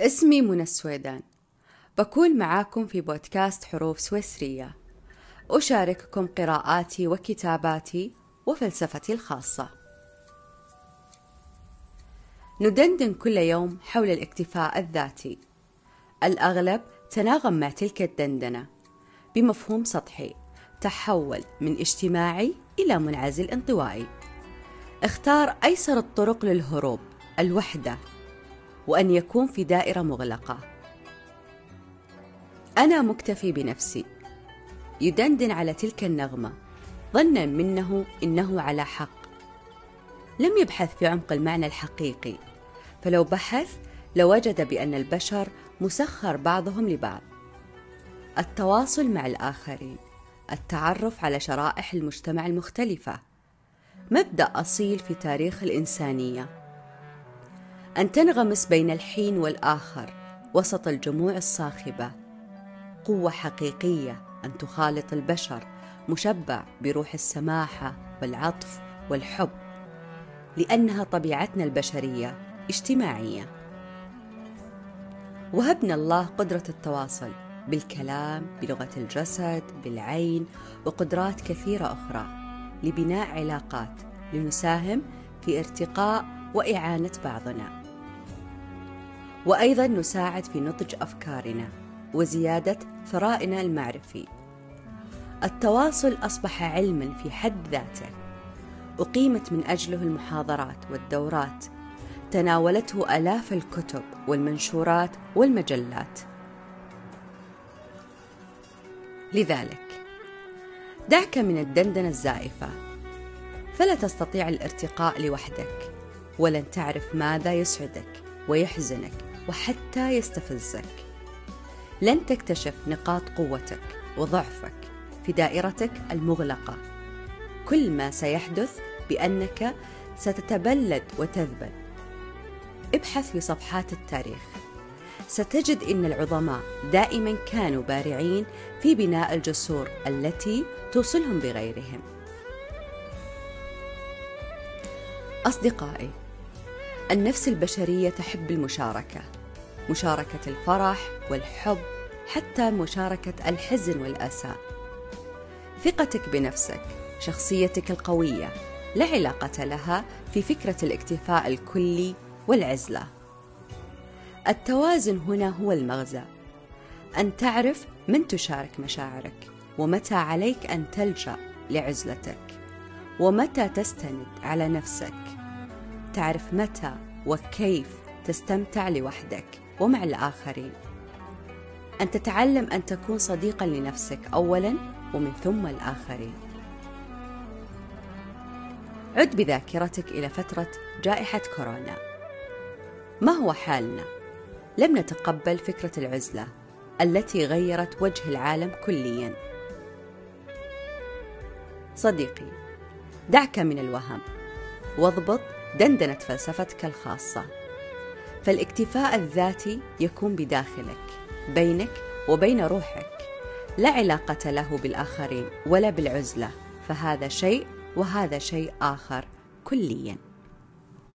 اسمي منى السويدان. بكون معاكم في بودكاست حروف سويسرية. أشارككم قراءاتي وكتاباتي وفلسفتي الخاصة. ندندن كل يوم حول الاكتفاء الذاتي. الأغلب تناغم مع تلك الدندنة. بمفهوم سطحي. تحول من اجتماعي إلى منعزل انطوائي. اختار أيسر الطرق للهروب. الوحدة. وأن يكون في دائرة مغلقة. أنا مكتفي بنفسي. يدندن على تلك النغمة. ظنا منه إنه على حق. لم يبحث في عمق المعنى الحقيقي. فلو بحث لوجد بأن البشر مسخر بعضهم لبعض. التواصل مع الآخرين. التعرف على شرائح المجتمع المختلفة. مبدأ أصيل في تاريخ الإنسانية. أن تنغمس بين الحين والآخر وسط الجموع الصاخبة. قوة حقيقية أن تخالط البشر مشبع بروح السماحة والعطف والحب. لأنها طبيعتنا البشرية اجتماعية. وهبنا الله قدرة التواصل بالكلام بلغة الجسد بالعين وقدرات كثيرة أخرى لبناء علاقات لنساهم في ارتقاء وإعانة بعضنا. وأيضا نساعد في نضج أفكارنا وزيادة ثرائنا المعرفي. التواصل أصبح علما في حد ذاته. أقيمت من أجله المحاضرات والدورات. تناولته آلاف الكتب والمنشورات والمجلات. لذلك دعك من الدندنة الزائفة. فلا تستطيع الارتقاء لوحدك ولن تعرف ماذا يسعدك ويحزنك. وحتى يستفزك. لن تكتشف نقاط قوتك وضعفك في دائرتك المغلقة. كل ما سيحدث بأنك ستتبلد وتذبل. ابحث في صفحات التاريخ. ستجد إن العظماء دائما كانوا بارعين في بناء الجسور التي توصلهم بغيرهم. أصدقائي النفس البشرية تحب المشاركة. مشاركة الفرح والحب حتى مشاركة الحزن والاسى ثقتك بنفسك شخصيتك القوية لا علاقة لها في فكرة الاكتفاء الكلي والعزلة. التوازن هنا هو المغزى. أن تعرف من تشارك مشاعرك ومتى عليك أن تلجأ لعزلتك ومتى تستند على نفسك. تعرف متى وكيف تستمتع لوحدك. ومع الآخرين. أن تتعلم أن تكون صديقا لنفسك اولا ومن ثم الآخرين. عد بذاكرتك إلى فترة جائحة كورونا. ما هو حالنا؟ لم نتقبل فكرة العزلة التي غيرت وجه العالم كليا. صديقي دعك من الوهم. واضبط دندنة فلسفتك الخاصة. فالاكتفاء الذاتي يكون بداخلك بينك وبين روحك. لا علاقة له بالآخرين ولا بالعزلة فهذا شيء وهذا شيء آخر كليا.